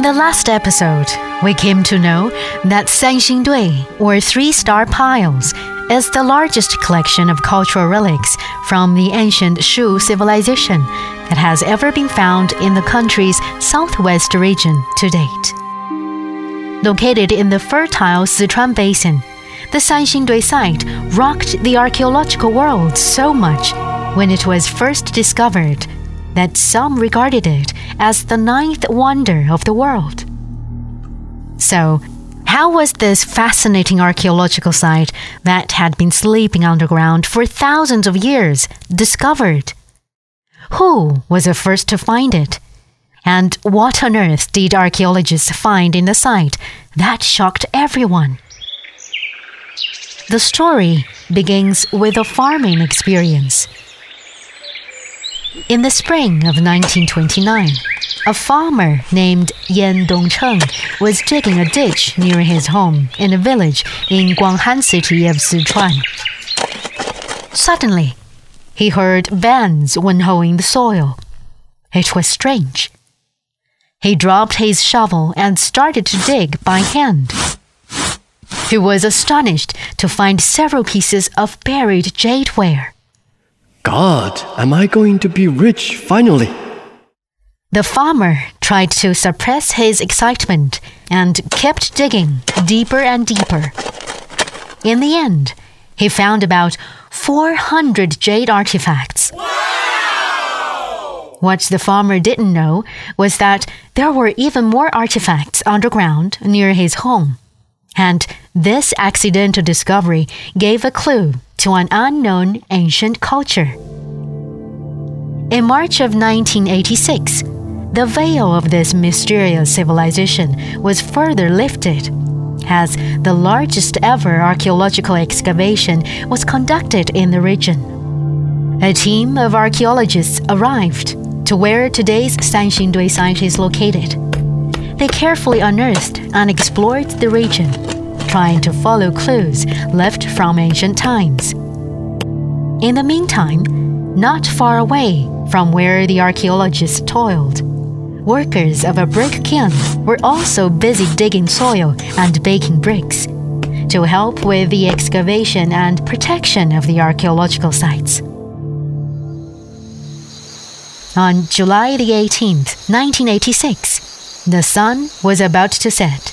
In the last episode, we came to know that Sanxingdui, or Three Star Piles, is the largest collection of cultural relics from the ancient Shu civilization that has ever been found in the country's southwest region to date. Located in the fertile Sichuan Basin, the Sanxingdui site rocked the archaeological world so much when it was first discovered that some regarded it as the ninth wonder of the world. So, how was this fascinating archaeological site that had been sleeping underground for thousands of years discovered? Who was the first to find it? And what on earth did archaeologists find in the site that shocked everyone? The story begins with a farming experience. In the spring of 1929, a farmer named Yan Dongcheng was digging a ditch near his home in a village in Guanghan city of Sichuan. Suddenly, he heard bands when hoeing the soil. It was strange. He dropped his shovel and started to dig by hand. He was astonished to find several pieces of buried jadeware. God, am I going to be rich finally? The farmer tried to suppress his excitement and kept digging deeper and deeper. In the end, he found about 400 jade artifacts. Wow! What the farmer didn't know was that there were even more artifacts underground near his home. And this accidental discovery gave a clue to an unknown ancient culture. In March of 1986, the veil of this mysterious civilization was further lifted as the largest ever archaeological excavation was conducted in the region. A team of archaeologists arrived to where today's Sanxingdui site is located. They carefully unearthed and explored the region trying to follow clues left from ancient times. In the meantime, not far away from where the archaeologists toiled, workers of a brick kiln were also busy digging soil and baking bricks to help with the excavation and protection of the archaeological sites. On July the 18th, 1986, the sun was about to set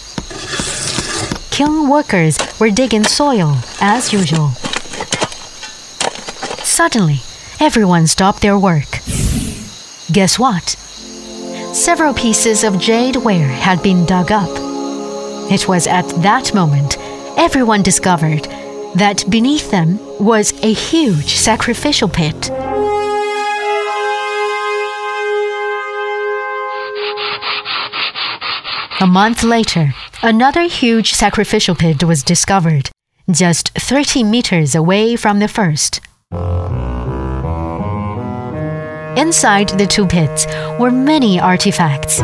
kiln workers were digging soil as usual. Suddenly, everyone stopped their work. Guess what? Several pieces of jade ware had been dug up. It was at that moment everyone discovered that beneath them was a huge sacrificial pit. A month later, another huge sacrificial pit was discovered, just 30 meters away from the first. Inside the two pits were many artifacts,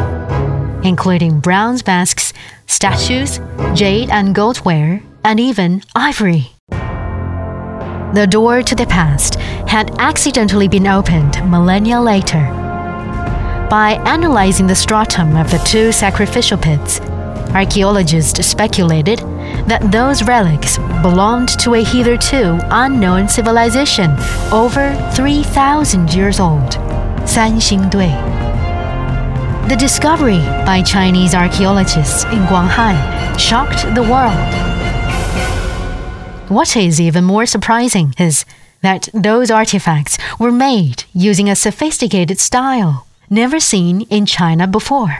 including bronze masks, statues, jade and goldware, and even ivory. The door to the past had accidentally been opened millennia later by analyzing the stratum of the two sacrificial pits, archaeologists speculated that those relics belonged to a hitherto unknown civilization over 3,000 years old, Sanxingdui. The discovery by Chinese archaeologists in Guanghan shocked the world. What is even more surprising is that those artifacts were made using a sophisticated style never seen in China before.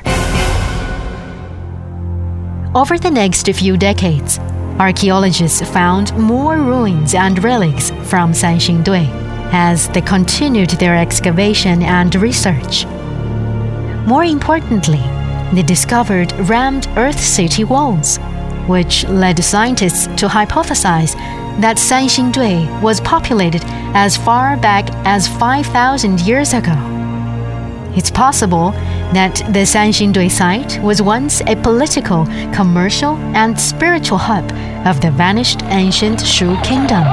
Over the next few decades, archaeologists found more ruins and relics from Sanxingdui as they continued their excavation and research. More importantly, they discovered rammed Earth city walls, which led scientists to hypothesize that Sanxingdui was populated as far back as 5,000 years ago. It's possible that the Sanxingdui site was once a political, commercial, and spiritual hub of the vanished ancient Shu kingdom.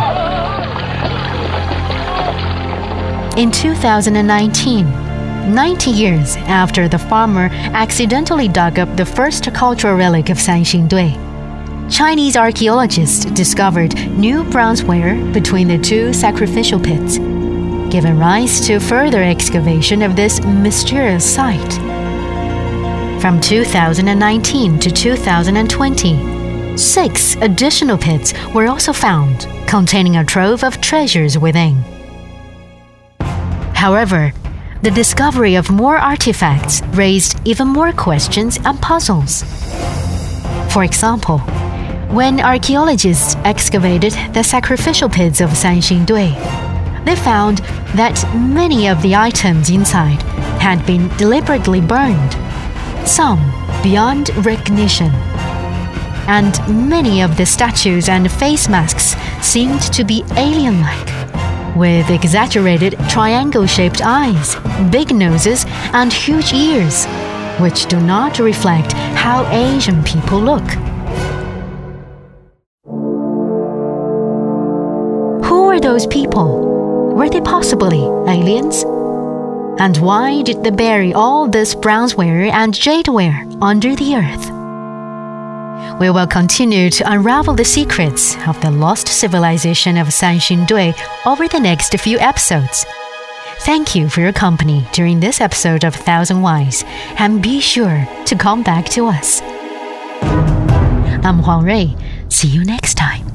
In 2019, 90 years after the farmer accidentally dug up the first cultural relic of Sanxingdui. Chinese archaeologists discovered new bronzeware between the two sacrificial pits, giving rise to further excavation of this mysterious site. From 2019 to 2020, six additional pits were also found, containing a trove of treasures within. However, the discovery of more artifacts raised even more questions and puzzles. For example, when archaeologists excavated the sacrificial pits of Sanxingdui, they found that many of the items inside had been deliberately burned, some beyond recognition. And many of the statues and face masks seemed to be alien like with exaggerated triangle shaped eyes, big noses, and huge ears, which do not reflect how Asian people look. Who were those people? Were they possibly aliens? And why did they bury all this bronzeware and jadeware under the earth? we will continue to unravel the secrets of the lost civilization of Sanxingdui over the next few episodes. Thank you for your company during this episode of Thousand Wise, and be sure to come back to us. I'm Huang Rui. See you next time.